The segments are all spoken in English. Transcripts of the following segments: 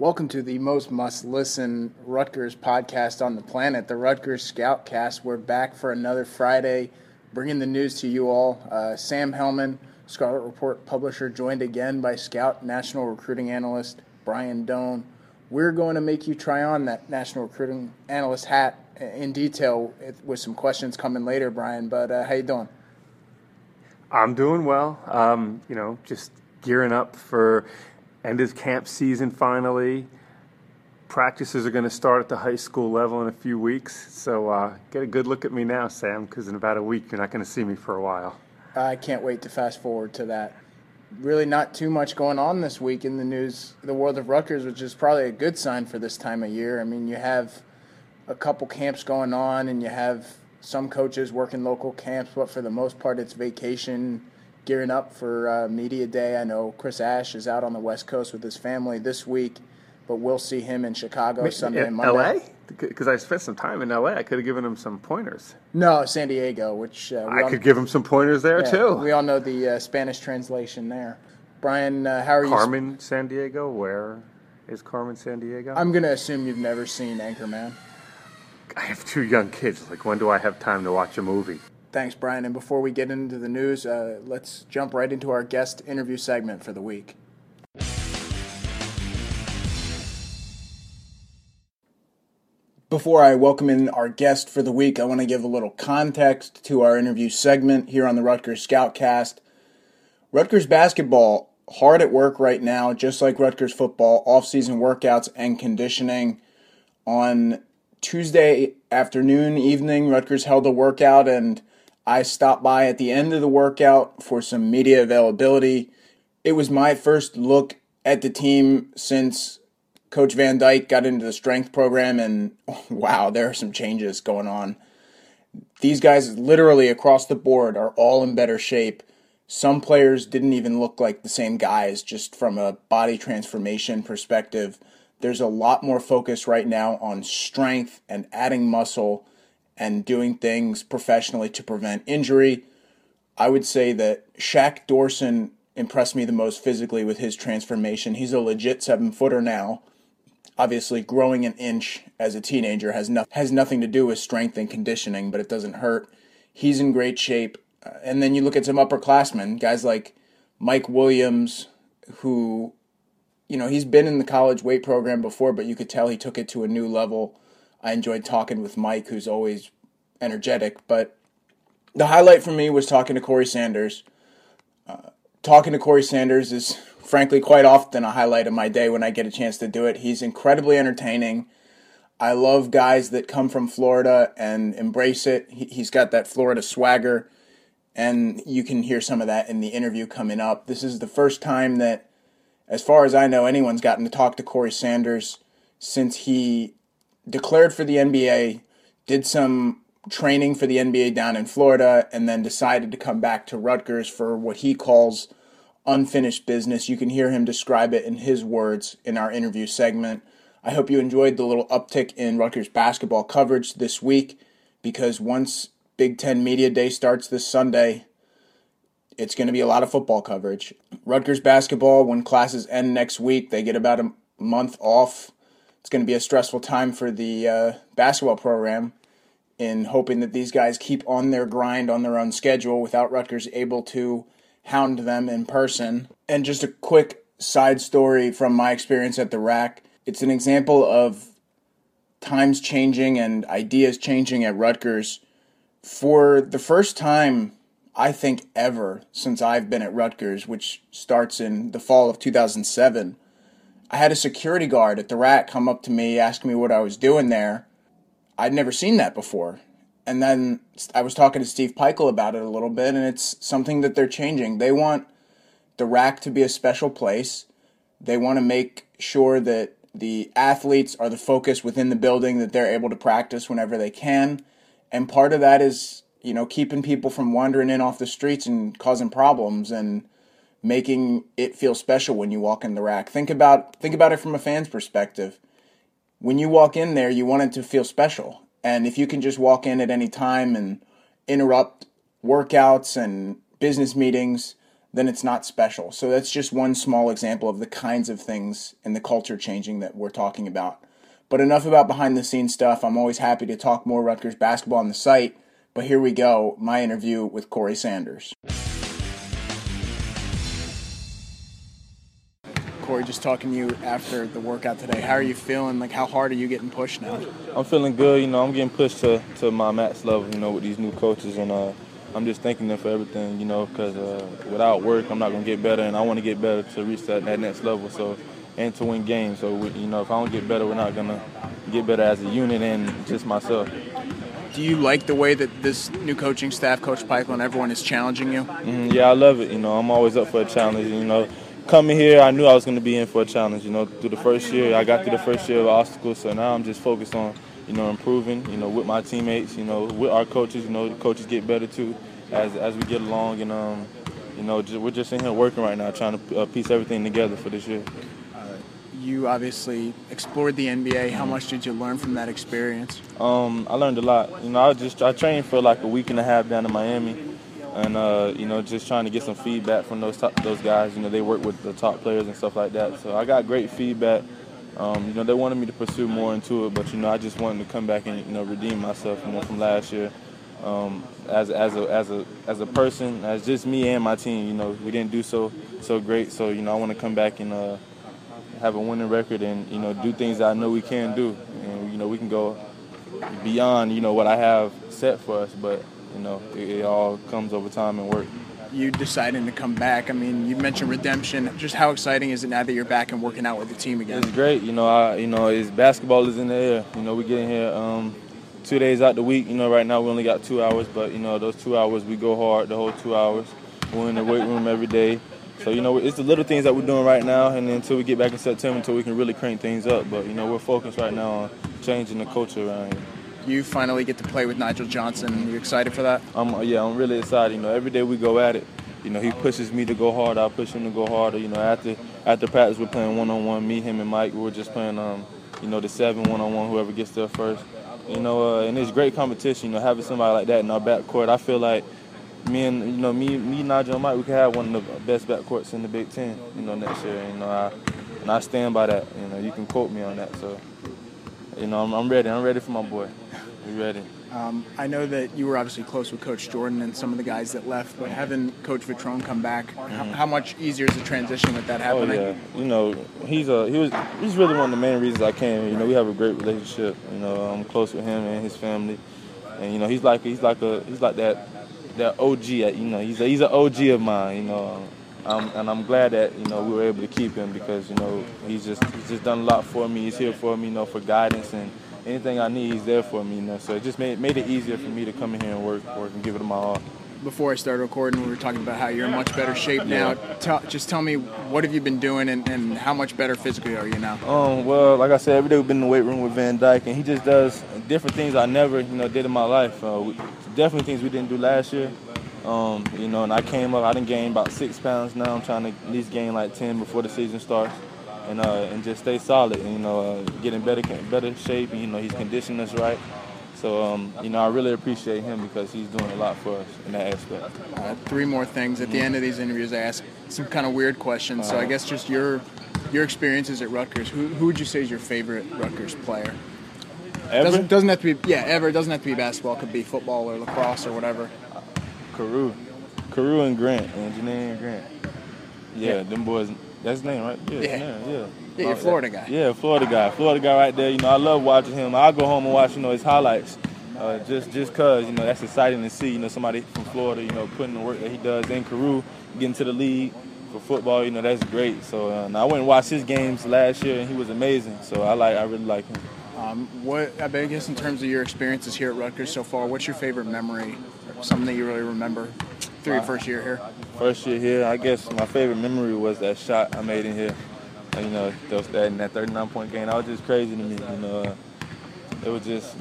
Welcome to the most must listen Rutgers podcast on the planet, the Rutgers Scoutcast. We're back for another Friday, bringing the news to you all. Uh, Sam Hellman, Scarlet Report publisher, joined again by Scout National Recruiting Analyst Brian Dohn. We're going to make you try on that National Recruiting Analyst hat in detail with some questions coming later, Brian. But uh, how you doing? I'm doing well. Um, you know, just gearing up for end of camp season finally. Practices are going to start at the high school level in a few weeks. So uh, get a good look at me now, Sam, because in about a week you're not going to see me for a while. I can't wait to fast forward to that. Really, not too much going on this week in the news, the world of Rutgers, which is probably a good sign for this time of year. I mean, you have a couple camps going on, and you have some coaches working local camps, but for the most part, it's vacation, gearing up for uh, media day. I know Chris Ash is out on the West Coast with his family this week, but we'll see him in Chicago Sunday and Monday. LA? Because I spent some time in LA. I could have given him some pointers. No, San Diego, which uh, I could give him some pointers there yeah, too. We all know the uh, Spanish translation there. Brian, uh, how are you? Carmen, San Diego. Where is Carmen, San Diego? I'm going to assume you've never seen Anchorman. I have two young kids. Like, when do I have time to watch a movie? Thanks, Brian. And before we get into the news, uh, let's jump right into our guest interview segment for the week. Before I welcome in our guest for the week, I want to give a little context to our interview segment here on the Rutgers Scoutcast. Rutgers basketball hard at work right now, just like Rutgers football, off-season workouts and conditioning. On Tuesday afternoon, evening, Rutgers held a workout, and I stopped by at the end of the workout for some media availability. It was my first look at the team since Coach Van Dyke got into the strength program, and wow, there are some changes going on. These guys, literally across the board, are all in better shape. Some players didn't even look like the same guys, just from a body transformation perspective. There's a lot more focus right now on strength and adding muscle and doing things professionally to prevent injury. I would say that Shaq Doorson impressed me the most physically with his transformation. He's a legit seven footer now. Obviously, growing an inch as a teenager has, no, has nothing to do with strength and conditioning, but it doesn't hurt. He's in great shape. And then you look at some upperclassmen, guys like Mike Williams, who you know, he's been in the college weight program before, but you could tell he took it to a new level. I enjoyed talking with Mike, who's always energetic. But the highlight for me was talking to Corey Sanders. Uh, talking to Corey Sanders is frankly quite often a highlight of my day when I get a chance to do it. He's incredibly entertaining. I love guys that come from Florida and embrace it. He's got that Florida swagger, and you can hear some of that in the interview coming up. This is the first time that as far as I know, anyone's gotten to talk to Corey Sanders since he declared for the NBA, did some training for the NBA down in Florida, and then decided to come back to Rutgers for what he calls unfinished business. You can hear him describe it in his words in our interview segment. I hope you enjoyed the little uptick in Rutgers basketball coverage this week because once Big Ten Media Day starts this Sunday, it's going to be a lot of football coverage. Rutgers basketball, when classes end next week, they get about a month off. It's going to be a stressful time for the uh, basketball program in hoping that these guys keep on their grind on their own schedule without Rutgers able to hound them in person. And just a quick side story from my experience at the RAC it's an example of times changing and ideas changing at Rutgers. For the first time I think, ever since I've been at Rutgers, which starts in the fall of 2007. I had a security guard at the RAC come up to me, ask me what I was doing there. I'd never seen that before. And then I was talking to Steve Pikiell about it a little bit, and it's something that they're changing. They want the RAC to be a special place. They want to make sure that the athletes are the focus within the building, that they're able to practice whenever they can. And part of that is you know, keeping people from wandering in off the streets and causing problems and making it feel special when you walk in the RAC. Think about think about it from a fan's perspective. When you walk in there, you want it to feel special. And if you can just walk in at any time and interrupt workouts and business meetings, then it's not special. So that's just one small example of the kinds of things and the culture changing that we're talking about. But enough about behind the scenes stuff. I'm always happy to talk more Rutgers basketball on the site. But here we go my interview with Corey Sanders. Corey, just talking to you after the workout today. How are you feeling? Like, how hard are you getting pushed now? I'm feeling good. You know, I'm getting pushed to, to my max level, you know, with these new coaches. And uh, I'm just thanking them for everything, you know, because uh, without work, I'm not going to get better. And I want to get better to reach that, that next level. So, and to win games. So, we, you know, if I don't get better, we're not going to get better as a unit and just myself. Do you like the way that this new coaching staff, Coach Pikiell, and everyone is challenging you? Mm-hmm, yeah, I love it. You know, I'm always up for a challenge. You know, coming here, I knew I was going to be in for a challenge. You know, through the first year, I got through the first year of obstacles, so now I'm just focused on, you know, improving. You know, with my teammates. You know, with our coaches. You know, the coaches get better too as as we get along, and um, you know, just, we're just in here working right now, trying to uh, piece everything together for this year. you obviously explored the NBA. How much did you learn from that experience? Um, I learned a lot. You know, I just I trained for like a week and a half down in Miami and uh, you know just trying to get some feedback from those top, those guys. You know they work with the top players and stuff like that. So I got great feedback. Um, you know they wanted me to pursue more into it, but you know I just wanted to come back and you know redeem myself know from last year. Um, as as a as a as a person, as just me and my team, you know we didn't do so so great. So you know I want to come back and uh, have a winning record and you know do things that I know we can do, and you know we can go beyond you know what I have set for us, but you know, it, it, all comes over time and work. You deciding to come back. I mean, you mentioned redemption. Just how exciting is it now that you're back and working out with the team again? It's great. You know, I, you know, it's basketball is in the air. You know, we get in here um, two days out the week. You know, right now we only got two hours, but you know, those two hours we go hard the whole two hours. We're in the weight room every day. So you know, it's the little things that we're doing right now, and then until we get back in September, until we can really crank things up. But you know, we're focused right now on changing the culture around here you finally get to play with Nigel Johnson. You excited for that? I'm yeah, I'm really excited. You know, every day we go at it. You know, he pushes me to go hard. I push him to go harder. You know, after after practice, we're playing one on one. Me, him, and Mike. We are just playing, um, you know, the seven one on one. Whoever gets there first. You know, uh, and it's great competition. You know, having somebody like that in our backcourt, I feel like me and you know me, me, Nigel, and Mike, we could have one of the best backcourts in the Big Ten. You know, next year. You know, I and I stand by that. You know, you can quote me on that. So, you know, I'm, I'm ready. I'm ready for my boy. You ready? Um, I know that you were obviously close with Coach Jordan and some of the guys that left, but having Coach Vetrone come back, mm-hmm. how, how, much easier is the transition with that happening? Oh yeah, you know he's a he was he's really one of the main reasons I came. You know we have a great relationship. You know I'm close with him and his family, and you know he's like he's like a he's like that that OG. You know he's a, he's an OG of mine. You know. Um, and I'm glad that you know we were able to keep him because you know he's just he's just done a lot for me. He's here for me, you know, for guidance and anything I need, he's there for me. You know, so it just made made it easier for me to come in here and work, work and give it my all. Before I started recording, we were talking about how you're in much better shape now. Tell, just tell me what have you been doing and, and how much better physically are you now? Um, well, like I said, every day we've been in the weight room with Van Dyke, and he just does different things I never, you know, did in my life. Uh, we, definitely things we didn't do last year. Um, you know, and I came up, I didn't gain about six pounds now. I'm trying to at least gain like 10 before the season starts and uh, and just stay solid. And, you know, uh, get in better better shape. And, you know, he's conditioned us right. So um, you know, I really appreciate him because he's doing a lot for us in that aspect. Uh, three more things. At the end of these interviews, I ask some kind of weird questions. So I guess just your your experiences at Rutgers. Who who would you say is your favorite Rutgers player? Ever? Doesn't, doesn't have to be yeah ever. It doesn't have to be basketball. It could be football or lacrosse or whatever. Carew, Carew and Grant, and Janarion Grant. Yeah, yeah, them boys that's his name, right? Yeah, yeah. Yeah, yeah. yeah you're Florida guy. Yeah, Florida guy. Florida guy right there. You know, I love watching him. I go home and watch, you know, his highlights. Uh, just just cause, you know, that's exciting to see, you know, somebody from Florida, you know, putting the work that he does in Carew, getting to the league for football, you know, that's great. So uh, I went and watched his games last year and he was amazing. So I like I really like him. Um, what I guess in terms of your experiences here at Rutgers so far, what's your favorite memory? Something that you really remember through your first year here? First year here, I guess my favorite memory was that shot I made in here. And, you know, those that in that 39 point game, that was just crazy to me. You know, it was just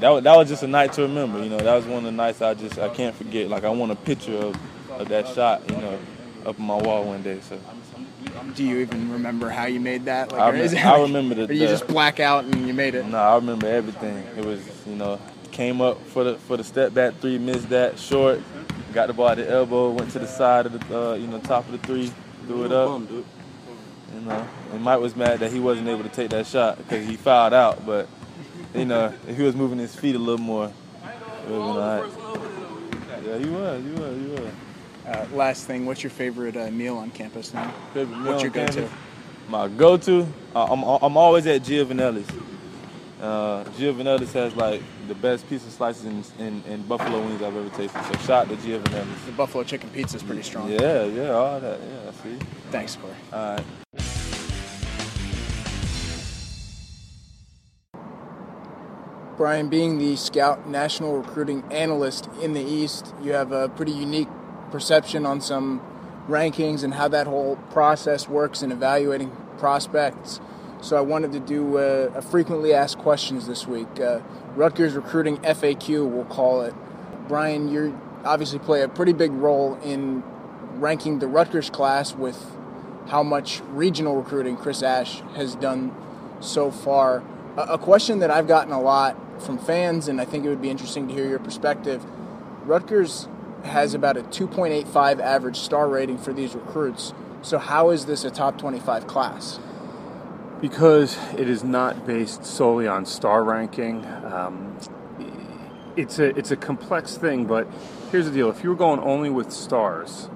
that was, that was just a night to remember. You know, that was one of the nights I just I can't forget. Like I want a picture of, of that shot. You know, up on my wall one day. So. Do you even remember how you made that? Like, I, remember, I remember the. Or you just black out and you made it? No, I remember everything. It was you know came up for the for the step back three, missed that short, got the ball at the elbow, went to the side of the, uh, you know, top of the three, threw it up. You know, and Mike was mad that he wasn't able to take that shot because he fouled out. But you know, if he was moving his feet a little more, it would have been all right. Yeah, he was, he was, he was. Uh, last thing, what's your favorite uh, meal on campus now? Favorite meal What's your on campus? go-to? My go-to, uh, I'm I'm always at Giovanelli's. Uh, Giovanelli's has like the best pizza slices in, in, in buffalo wings I've ever tasted. So shout out to Giovanelli's. The buffalo chicken pizza is pretty strong. Yeah, yeah, all that. Yeah, see. Thanks, Corey. All right. Brian, being the scout national recruiting analyst in the East, you have a pretty unique perception on some rankings and how that whole process works in evaluating prospects. So I wanted to do a, a frequently asked questions this week. Uh, Rutgers recruiting FAQ, we'll call it. Brian, you obviously play a pretty big role in ranking the Rutgers class with how much regional recruiting Chris Ash has done so far. A, a question that I've gotten a lot from fans, and I think it would be interesting to hear your perspective. Rutgers has about a 2.85 average star rating for these recruits. So, how is this a top 25 class? because it is not based solely on star ranking. Um, it's a it's a complex thing, but here's the deal: if you were going only with stars,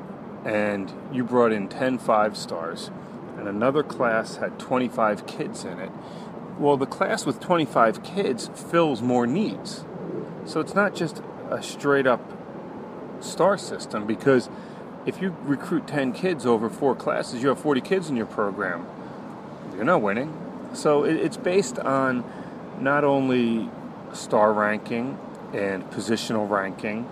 and you brought in 10 five stars, and another class had 25 kids in it, well, the class with 25 kids fills more needs. So it's not just a straight up star system because if you recruit 10 kids over four classes, you have 40 kids in your program you're not winning. So it's based on not only star ranking and positional ranking,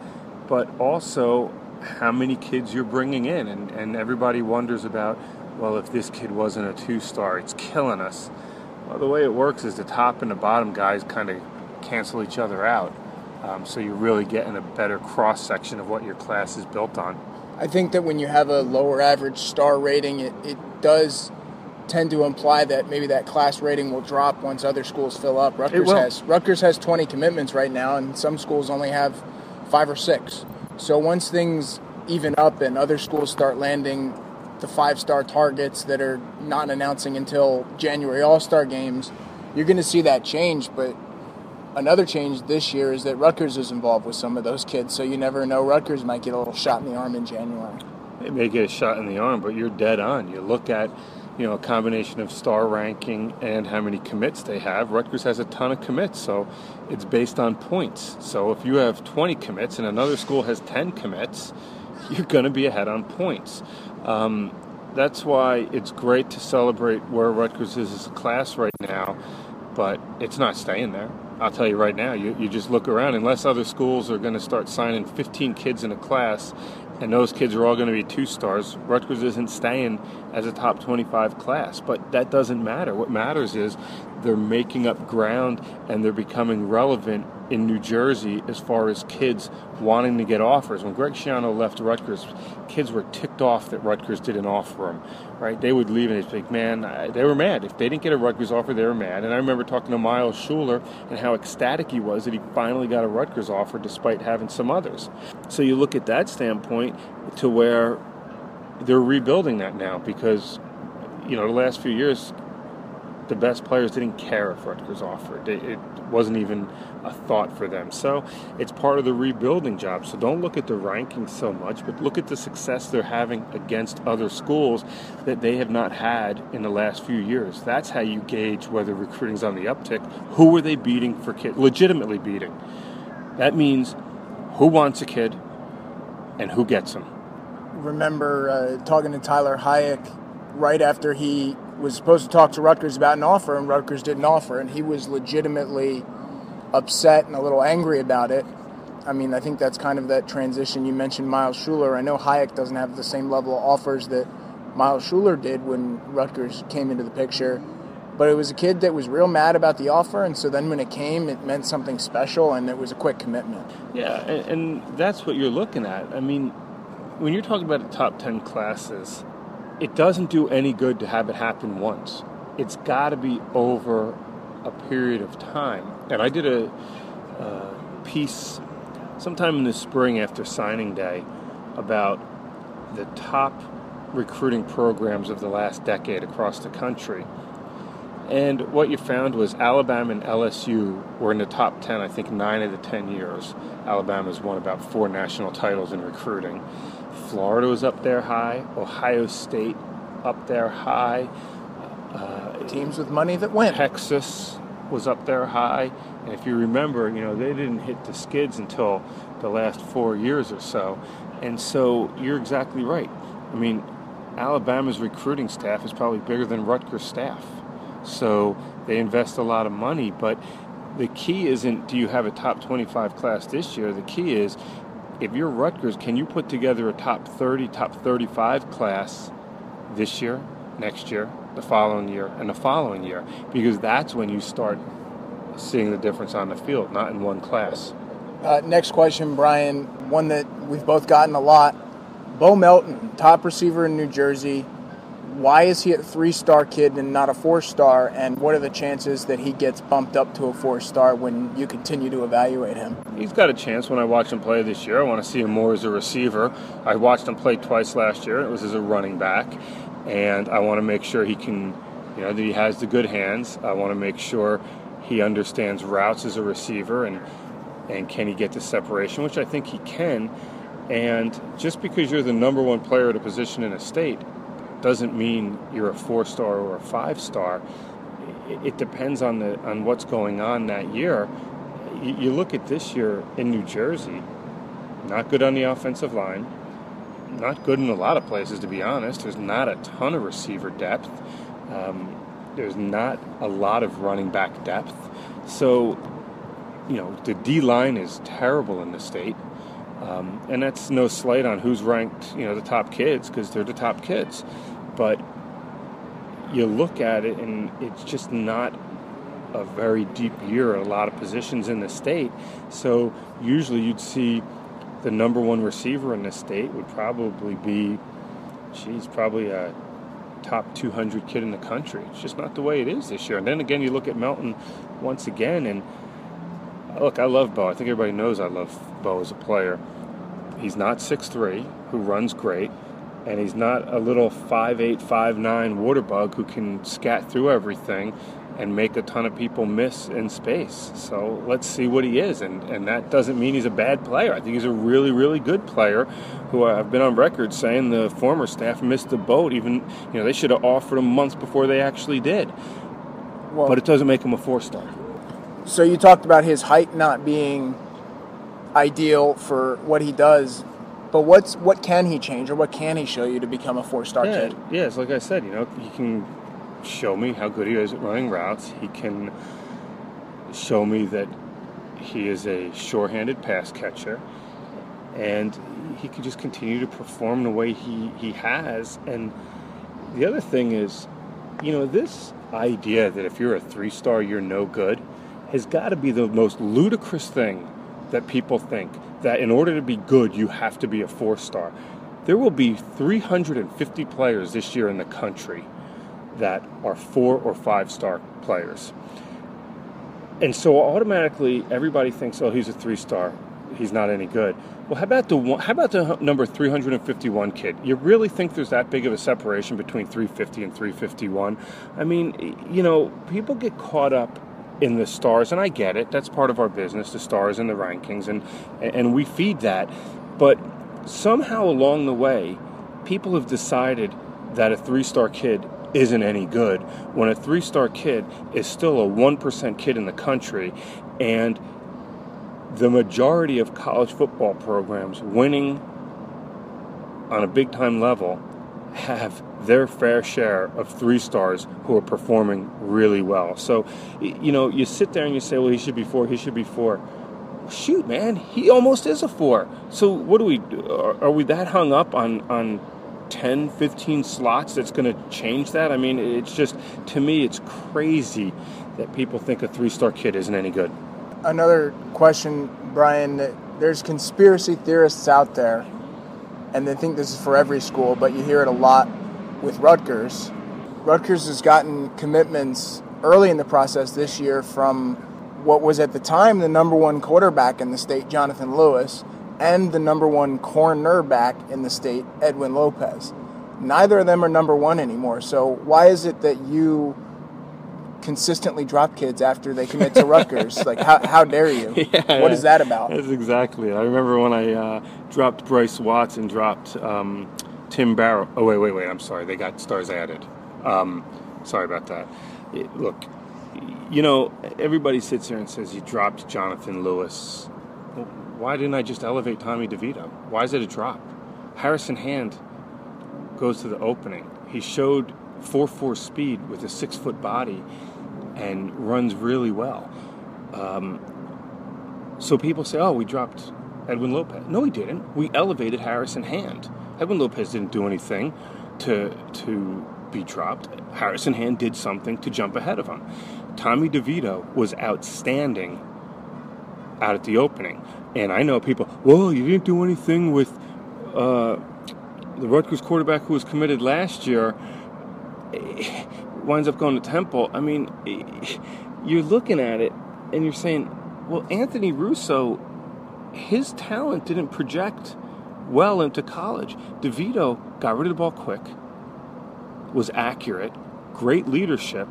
but also how many kids you're bringing in. And, and everybody wonders about, well, if this kid wasn't a two star, it's killing us. Well, the way it works is the top and the bottom guys kind of cancel each other out. Um, so you're really getting a better cross section of what your class is built on. I think that when you have a lower average star rating, it, it does tend to imply that maybe that class rating will drop once other schools fill up. Rutgers has Rutgers has 20 commitments right now, and some schools only have five or six. So once things even up and other schools start landing the five star targets that are not announcing until January All Star games, you're going to see that change. But another change this year is that Rutgers is involved with some of those kids, so you never know. Rutgers might get a little shot in the arm in January. They may get a shot in the arm, but you're dead on. You look at, you know, a combination of star ranking and how many commits they have. Rutgers has a ton of commits, so it's based on points. So if you have 20 commits and another school has 10 commits, you're going to be ahead on points. Um, that's why it's great to celebrate where Rutgers is as a class right now, but it's not staying there. I'll tell you right now, you, you just look around, unless other schools are going to start signing 15 kids in a class and those kids are all going to be two stars, Rutgers isn't staying as a top 25 class. But that doesn't matter. What matters is they're making up ground and they're becoming relevant in New Jersey as far as kids wanting to get offers. When Greg Schiano left Rutgers, kids were ticked off that Rutgers didn't offer them, right? They would leave and they'd think, man, they were mad. If they didn't get a Rutgers offer, they were mad. And I remember talking to Miles Schuler and how ecstatic he was that he finally got a Rutgers offer despite having some others. So you look at that standpoint to where they're rebuilding that now because, you know, the last few years, the best players didn't care if Rutgers offered. It, it wasn't even a thought for them. So it's part of the rebuilding job. So don't look at the rankings so much, but look at the success they're having against other schools that they have not had in the last few years. That's how you gauge whether recruiting's on the uptick. Who are they beating for kids? Legitimately beating. That means who wants a kid and who gets them. Remember uh, talking to Tyler Hayek right after he was supposed to talk to Rutgers about an offer, and Rutgers didn't offer, and he was legitimately upset and a little angry about it. I mean, I think that's kind of that transition. You mentioned Miles Schuler. I know Hayek doesn't have the same level of offers that Miles Schuler did when Rutgers came into the picture, but it was a kid that was real mad about the offer, and so then when it came, it meant something special, and it was a quick commitment. Yeah, and, and that's what you're looking at. I mean, when you're talking about the top 10 classes, it doesn't do any good to have it happen once. It's got to be over a period of time. And I did a uh, piece sometime in the spring after signing day about the top recruiting programs of the last decade across the country. And what you found was Alabama and LSU were in the top 10, I think, nine of the 10 years. Alabama's won about four national titles in recruiting. Florida was up there high, Ohio State up there high. Uh, Teams with money that went. Texas was up there high. And if you remember, you know, they didn't hit the skids until the last four years or so. And so you're exactly right. I mean, Alabama's recruiting staff is probably bigger than Rutgers' staff. So they invest a lot of money, but the key isn't do you have a top 25 class this year? The key is if you're Rutgers, can you put together a top 30, top 35 class this year, next year, the following year, and the following year? Because that's when you start seeing the difference on the field, not in one class. Uh, next question, Brian. One that we've both gotten a lot. Bo Melton, top receiver in New Jersey, why is he a three star kid and not a four star? And what are the chances that he gets bumped up to a four star when you continue to evaluate him? He's got a chance when I watch him play this year. I want to see him more as a receiver. I watched him play twice last year, it was as a running back. And I want to make sure he can, you know, that he has the good hands. I want to make sure he understands routes as a receiver and, and can he get the separation, which I think he can. And just because you're the number one player at a position in a state doesn't mean you're a four star or a five star. It depends on the on what's going on that year. You look at this year in New Jersey, not good on the offensive line, not good in a lot of places to be honest. There's not a ton of receiver depth. Um, there's not a lot of running back depth. So, you know, the D line is terrible in the state. Um, and that's no slight on who's ranked, you know, the top kids because they're the top kids but you look at it and it's just not a very deep year at a lot of positions in the state. So usually you'd see the number one receiver in the state would probably be, geez, probably a top 200 kid in the country. It's just not the way it is this year. And then again, you look at Melton once again, and look, I love Bo. I think everybody knows I love Bo as a player. He's not 6'3, who runs great and he's not a little five eight five nine water bug who can scat through everything and make a ton of people miss in space. So let's see what he is. And, and that doesn't mean he's a bad player. I think he's a really, really good player who I've been on record saying the former staff missed the boat. Even, you know, they should have offered him months before they actually did. Well, but it doesn't make him a four star. So you talked about his height not being ideal for what he does but what's what can he change or what can he show you to become a four star yeah, kid? Yes, like I said, you know, he can show me how good he is at running routes. He can show me that he is a sure-handed pass catcher, and he can just continue to perform the way he, he has. And the other thing is, you know, this idea that if you're a three-star, you're no good, has got to be the most ludicrous thing that people think that in order to be good, you have to be a four star. There will be 350 players this year in the country that are four or five star players. And so automatically everybody thinks, oh, he's a three star. He's not any good. Well, how about the one, how about the number 351 kid? You really think there's that big of a separation between 350 and 351? I mean, you know, people get caught up in the stars, and I get it. That's part of our business, the stars and the rankings, and and we feed that. But somehow along the way, people have decided that a three-star kid isn't any good when a three-star kid is still a one percent kid in the country, and the majority of college football programs winning on a big-time level have their fair share of three stars who are performing really well. So, you know, you sit there and you say, well, he should be four, he should be four. Shoot, man, he almost is a four. So, what do we do? Are, we that hung up on, on 10, 15 slots that's going to change that? I mean, it's just, to me, it's crazy that people think a three star kid isn't any good. Another question, Brian. There's conspiracy theorists out there and they think this is for every school, but you hear it a lot with Rutgers. Rutgers has gotten commitments early in the process this year from what was at the time the number one quarterback in the state, Jonathan Lewis, and the number one cornerback in the state, Edwin Lopez. Neither of them are number one anymore. So why is it that you consistently drop kids after they commit to Rutgers? like, how, how dare you? Yeah, what is that about? That's exactly it. I remember when I uh, dropped Bryce Watts and dropped um, Tim Barrow. Oh, wait, wait, wait. I'm sorry. They got stars added. Um, sorry about that. It, look, you know, everybody sits here and says you dropped Jonathan Lewis. Well, why didn't I just elevate Tommy DeVito? Why is it a drop? Harrison Hand goes to the opening. He showed 4 4 speed with a six foot body and runs really well. Um, so people say, oh, we dropped Edwin Lopez. No, we didn't. We elevated Harrison Hand. Edwin Lopez didn't do anything to, to be dropped. Harrison Hand did something to jump ahead of him. Tommy DeVito was outstanding out at the opening. And I know people, well, you didn't do anything with uh, the Rutgers quarterback who was committed last year, winds up going to Temple. I mean, you're looking at it and you're saying, well, Anthony Russo, his talent didn't project well into college. DeVito got rid of the ball quick, was accurate, great leadership,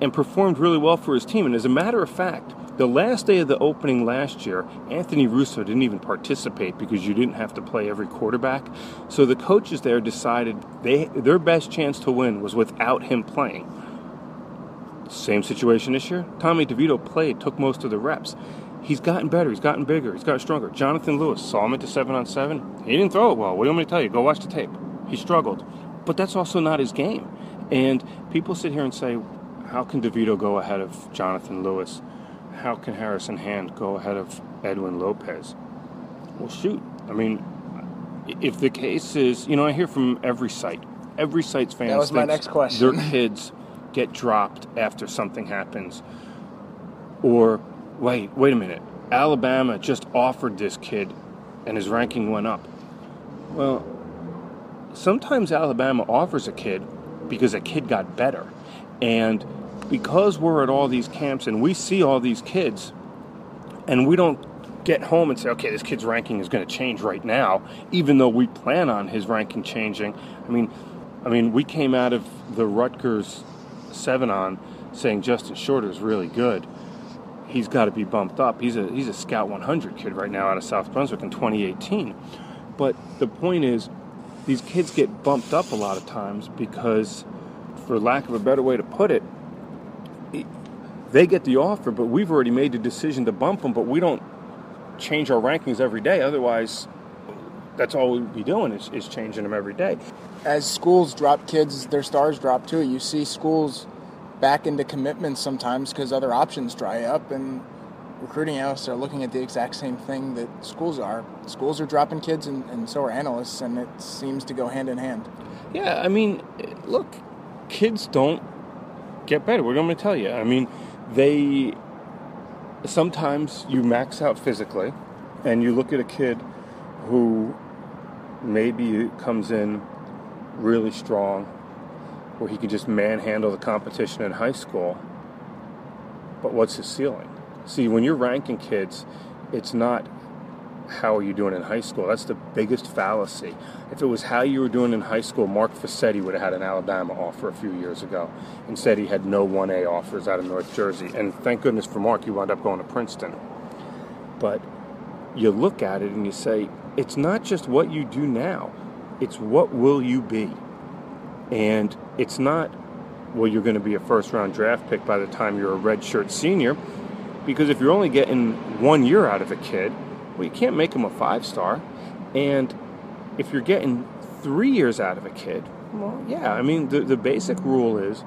and performed really well for his team. And as a matter of fact, the last day of the opening last year, Anthony Russo didn't even participate because you didn't have to play every quarterback. So the coaches there decided they their best chance to win was without him playing. Same situation this year. Tommy DeVito played, took most of the reps. He's gotten better. He's gotten bigger. He's gotten stronger. Jonathan Lewis saw him at the seven on seven. He didn't throw it well. What do you want me to tell you? Go watch the tape. He struggled, but that's also not his game. And people sit here and say, "How can DeVito go ahead of Jonathan Lewis?" How can Harrison Hand go ahead of Edwin Lopez? Well, shoot. I mean, if the case is, you know, I hear from every site. Every site's fans. That was my next question. Their kids get dropped after something happens. Or, wait, wait a minute. Alabama just offered this kid and his ranking went up. Well, sometimes Alabama offers a kid because a kid got better. And because we're at all these camps and we see all these kids and we don't get home and say, okay, this kid's ranking is going to change right now, even though we plan on his ranking changing. I mean, I mean, we came out of the Rutgers seven on saying Justin Shorter is really good. He's got to be bumped up. He's a he's a Scout 100 kid right now out of South Brunswick in 2018. But the point is, these kids get bumped up a lot of times because, for lack of a better way to put it, they get the offer, but we've already made the decision to bump them, but we don't change our rankings every day. Otherwise, that's all we'd be doing is, is changing them every day. As schools drop kids, their stars drop too. You see schools back into commitments sometimes because other options dry up, and recruiting analysts are looking at the exact same thing that schools are. Schools are dropping kids, and, and so are analysts, and it seems to go hand in hand. Yeah, I mean, look, kids don't get better. I going to tell you? I mean, they sometimes you max out physically and you look at a kid who maybe comes in really strong where he can just manhandle the competition in high school but what's his ceiling? See when you're ranking kids it's not how are you doing in high school? That's the biggest fallacy. If it was how you were doing in high school, Mark Facchetti would have had an Alabama offer a few years ago. Instead, he had no 1A offers out of North Jersey. And thank goodness for Mark, he wound up going to Princeton. But you look at it and you say, it's not just what you do now, it's what will you be. And it's not, well, you're going to be a first round draft pick by the time you're a redshirt senior. Because if you're only getting one year out of a kid, well, you can't make him a five star. And if you're getting three years out of a kid, well, yeah, I mean, the, the basic rule is,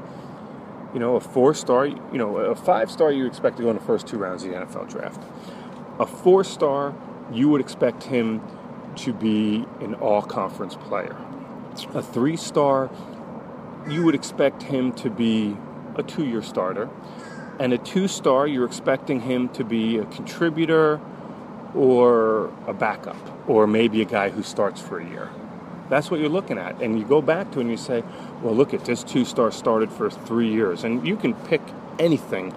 you know, a four star, you know, a five star you expect to go in the first two rounds of the NFL draft. A four star, you would expect him to be an all conference player. A three star, you would expect him to be a two year starter. And a two star, you're expecting him to be a contributor or a backup, or maybe a guy who starts for a year. That's what you're looking at. And you go back to it and you say, well, look at this two star started for three years. And you can pick anything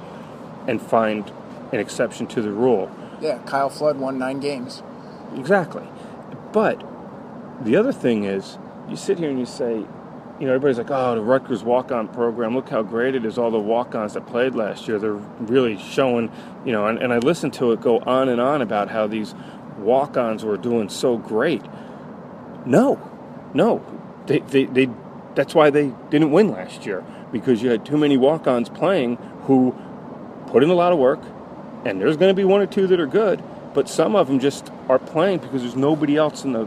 and find an exception to the rule. Yeah, Kyle Flood won nine games. Exactly. But the other thing is, you sit here and you say, you know, everybody's like, oh, the Rutgers walk on program, look how great it is, all the walk ons that played last year. They're really showing, you know, and, and I listened to it go on and on about how these walk ons were doing so great. No, no. They, they, they, that's why they didn't win last year, because you had too many walk ons playing who put in a lot of work, and there's going to be one or two that are good, but some of them just are playing because there's nobody else in the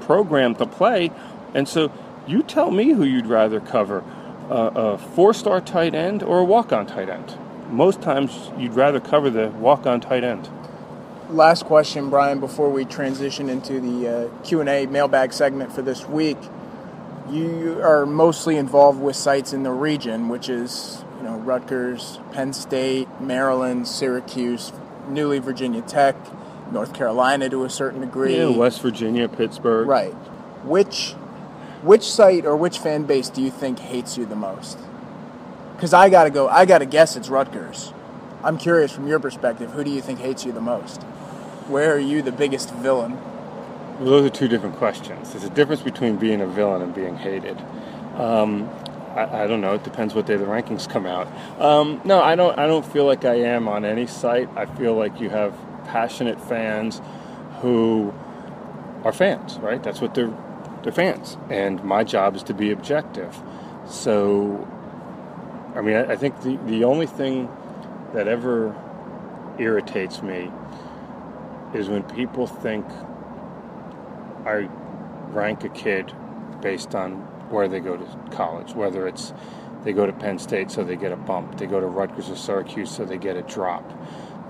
program to play. And so you tell me who you'd rather cover uh, a four star tight end or a walk on tight end. Most times you'd rather cover the walk on tight end. Last question, Brian, before we transition into the uh, Q&A mailbag segment for this week. You are mostly involved with sites in the region, which is you know Rutgers, Penn State, Maryland, Syracuse, newly Virginia Tech, North Carolina to a certain degree. Yeah, West Virginia, Pittsburgh. Right. Which which site or which fan base do you think hates you the most? Because I gotta go. I gotta guess it's Rutgers. I'm curious from your perspective. Who do you think hates you the most? Where are you the biggest villain? Well, those are two different questions. There's a difference between being a villain and being hated. Um, I, I, don't know. It depends what day the rankings come out. Um, no, I don't. I don't feel like I am on any site. I feel like you have passionate fans who are fans, right? That's what they're they're fans, and my job is to be objective. So, I mean, I, I think the the only thing that ever irritates me is when people think I rank a kid based on where they go to college, whether it's they go to Penn State so they get a bump, they go to Rutgers or Syracuse so they get a drop.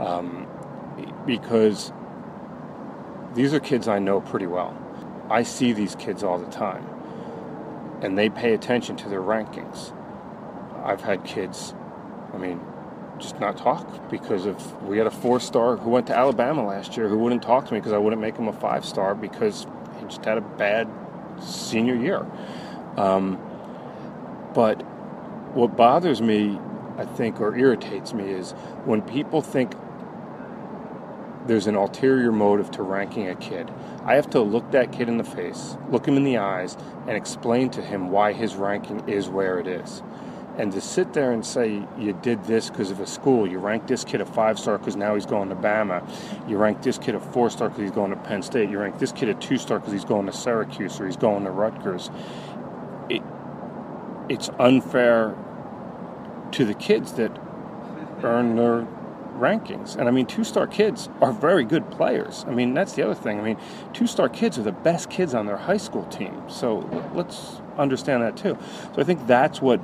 Um, because these are kids I know pretty well. I see these kids all the time, and they pay attention to their rankings. I've had kids, I mean, just not talk because of we had a four star who went to Alabama last year who wouldn't talk to me because I wouldn't make him a five star because he just had a bad senior year. Um, but what bothers me, I think, or irritates me is when people think there's an ulterior motive to ranking a kid. I have to look that kid in the face, look him in the eyes, and explain to him why his ranking is where it is. And to sit there and say you did this because of a school, you ranked this kid a five star because now he's going to Bama, you ranked this kid a four star because he's going to Penn State, you ranked this kid a two star because he's going to Syracuse or he's going to Rutgers. It, it's unfair to the kids that earn their rankings. And I mean, two star kids are very good players. I mean, that's the other thing. I mean, two star kids are the best kids on their high school team. So let's understand that too. So I think that's what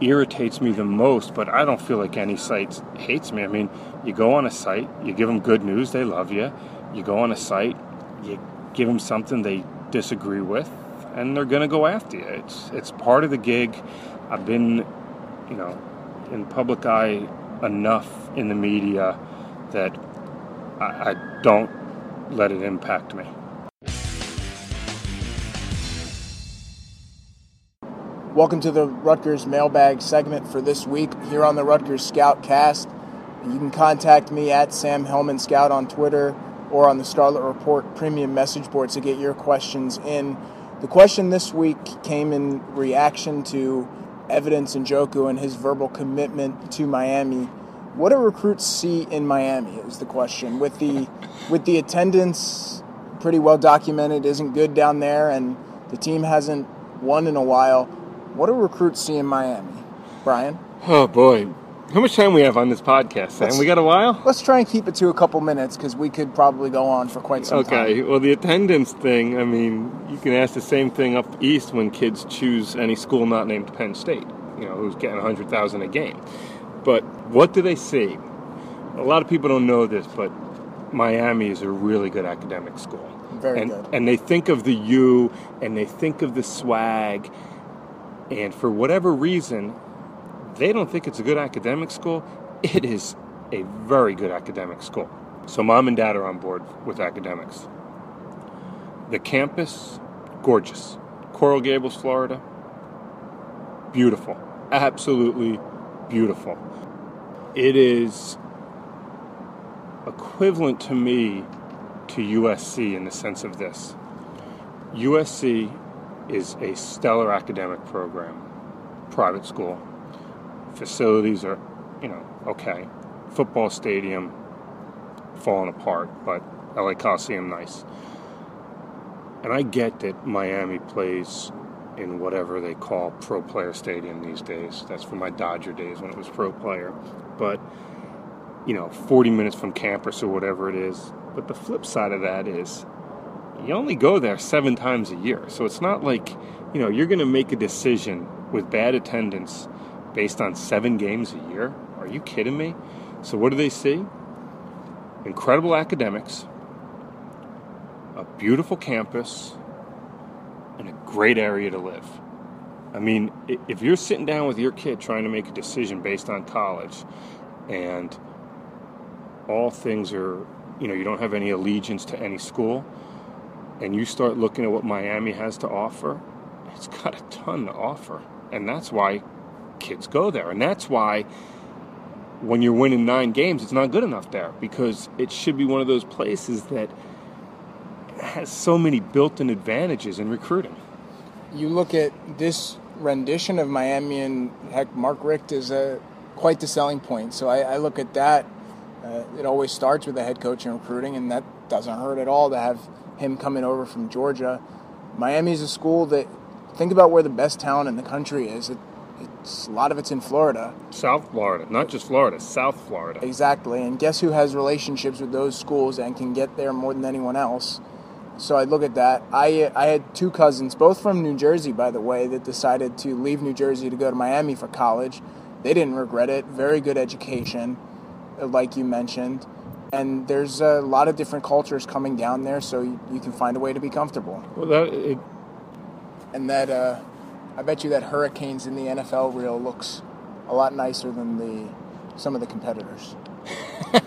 irritates me the most, but I don't feel like any site hates me. I mean, you go on a site, you give them good news, they love you. You go on a site, you give them something they disagree with, and they're going to go after you. It's it's part of the gig. I've been, you know, in public eye enough in the media that I, I don't let it impact me. Welcome to the Rutgers mailbag segment for this week here on the Rutgers Scoutcast. You can contact me at Sam Hellman Scout on Twitter or on the Scarlet Report premium message board to get your questions in. The question this week came in reaction to Evidence Njoku and his verbal commitment to Miami. What do recruits see in Miami is the question. With the with the attendance pretty well documented isn't good down there and the team hasn't won in a while. What do recruits see in Miami? Brian? Oh boy. How much time we have on this podcast, Sam? Let's, we got a while? Let's try and keep it to a couple minutes because we could probably go on for quite some okay. time. Okay. Well, the attendance thing, I mean, you can ask the same thing up east when kids choose any school not named Penn State, you know, who's getting 100000 a game. But what do they see? A lot of people don't know this, but Miami is a really good academic school. Very and, good. And they think of the U and they think of the swag. And for whatever reason, they don't think it's a good academic school, it is a very good academic school. So mom and dad are on board with academics. The campus, gorgeous. Coral Gables, Florida, beautiful. Absolutely beautiful. it is equivalent to me to USC in the sense of this. USC is a stellar academic program, private school. Facilities are, you know, okay. Football stadium falling apart, but LA Coliseum nice. And I get that Miami plays in whatever they call pro player stadium these days. That's from my Dodger days when it was pro player. But, you know, 40 minutes from campus or whatever it is. But the flip side of that is you only go there seven times a year. So it's not like, you know, you're going to make a decision with bad attendance based on seven games a year. Are you kidding me? So what do they see? Incredible academics, a beautiful campus, and a great area to live. I mean, if you're sitting down with your kid trying to make a decision based on college and all things are, you know, you don't have any allegiance to any school, and you start looking at what Miami has to offer, it's got a ton to offer. And that's why kids go there. And that's why when you're winning nine games, it's not good enough there because it should be one of those places that has so many built in advantages in recruiting. You look at this rendition of Miami, and heck, Mark Richt is a, quite the selling point. So I, I look at that. Uh, it always starts with the head coach in recruiting, and that doesn't hurt at all to have him coming over from Georgia. Miami is a school that think about where the best talent in the country is. It, it's a lot of it's in Florida. South Florida, not just Florida, South Florida. Exactly. And guess who has relationships with those schools and can get there more than anyone else? So I look at that. I I had two cousins, both from New Jersey, by the way, that decided to leave New Jersey to go to Miami for college. They didn't regret it. Very good education, like you mentioned and there's a lot of different cultures coming down there, so you, you can find a way to be comfortable. Well, that it, and that uh, I bet you that Hurricanes in the NFL reel looks a lot nicer than the some of the competitors.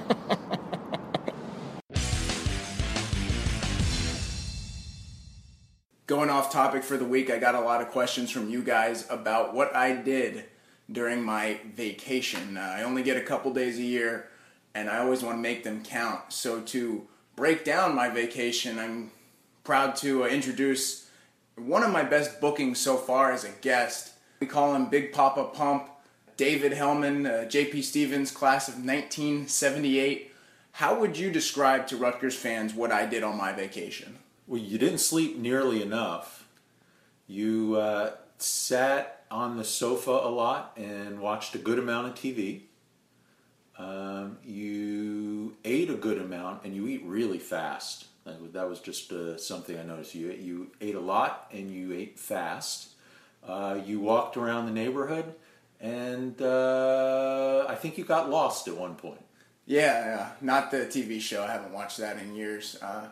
Going off topic for the week, I got a lot of questions from you guys about what I did during my vacation. Uh, I only get a couple days a year and I always want to make them count. So to break down my vacation, I'm proud to uh, introduce one of my best bookings so far as a guest. We call him Big Papa Pump, David Hellman, uh, JP Stevens, class of 1978. How would you describe to Rutgers fans what I did on my vacation? Well, you didn't sleep nearly enough. You uh, sat on the sofa a lot and watched a good amount of TV. Um, you ate a good amount and you eat really fast. That was just uh, something I noticed. You you ate a lot and you ate fast. Uh, you walked around the neighborhood, and uh, I think you got lost at one point. Yeah, yeah, not the TV show. I haven't watched that in years. Uh,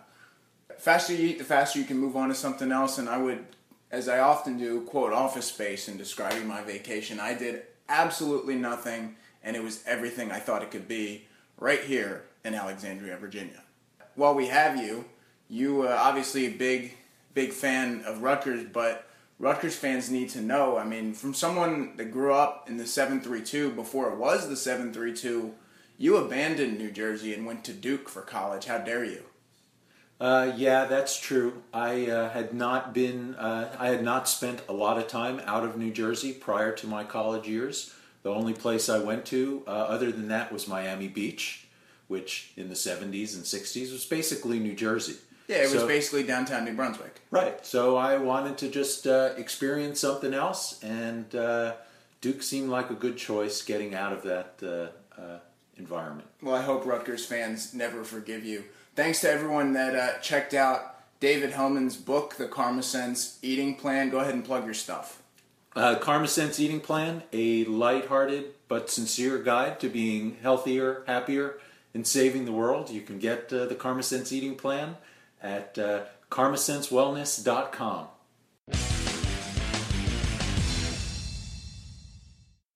faster you eat, the faster you can move on to something else. And I would, as I often do, quote Office Space in describing my vacation. I did absolutely nothing and it was everything I thought it could be right here in Alexandria, Virginia. While we have you, you uh, obviously a big, big fan of Rutgers, but Rutgers fans need to know. I mean, from someone that grew up in the 732 before it was the 732, you abandoned New Jersey and went to Duke for college. How dare you? Uh, yeah, that's true. I uh, had not been, uh, I had not spent a lot of time out of New Jersey prior to my college years. The only place I went to, uh, other than that, was Miami Beach, which in the 70s and 60s was basically New Jersey. Yeah, it so, was basically downtown New Brunswick. Right. So I wanted to just uh, experience something else, and uh, Duke seemed like a good choice getting out of that uh, uh, environment. Well, I hope Rutgers fans never forgive you. Thanks to everyone that uh, checked out David Hellman's book, The Karma Sense Eating Plan. Go ahead and plug your stuff. Uh, Karma Sense Eating Plan, a light-hearted but sincere guide to being healthier, happier, and saving the world. You can get uh, the Karma Sense Eating Plan at uh, karmasensewellness.com.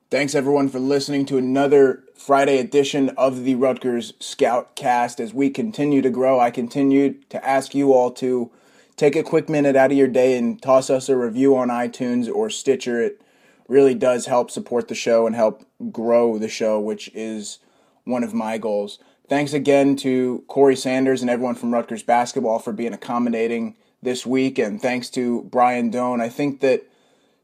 Thanks everyone for listening to another Friday edition of the Rutgers Scoutcast. As we continue to grow, I continue to ask you all to take a quick minute out of your day and toss us a review on iTunes or Stitcher. It really does help support the show and help grow the show, which is one of my goals. Thanks again to Corey Sanders and everyone from Rutgers basketball for being accommodating this week, and thanks to Brian Dohn. I think that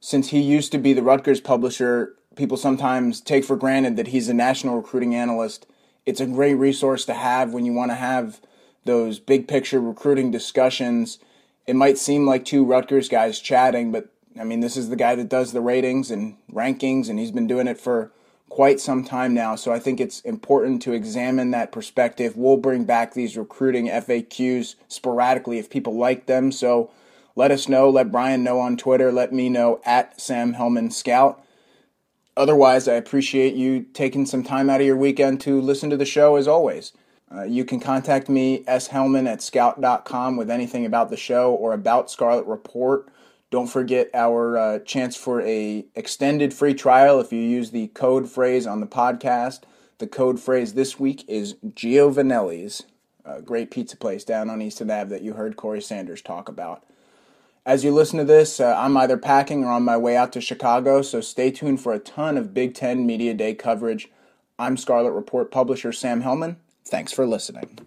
since he used to be the Rutgers publisher, people sometimes take for granted that he's a national recruiting analyst. It's a great resource to have when you want to have those big picture recruiting discussions. It might seem like two Rutgers guys chatting, but I mean, this is the guy that does the ratings and rankings, and he's been doing it for quite some time now. So I think it's important to examine that perspective. We'll bring back these recruiting FAQs sporadically if people like them. So let us know. Let Brian know on Twitter. Let me know at Sam Hellman Scout. Otherwise, I appreciate you taking some time out of your weekend to listen to the show as always. Uh, you can contact me, S. Hellman at scout.com, with anything about the show or about Scarlet Report. Don't forget our uh, chance for a extended free trial if you use the code phrase on the podcast. The code phrase this week is Giovanelli's, a great pizza place down on Easton Ave that you heard Corey Sanders talk about. As you listen to this, uh, I'm either packing or on my way out to Chicago, so stay tuned for a ton of Big Ten Media Day coverage. I'm Scarlet Report publisher Sam Hellman. Thanks for listening.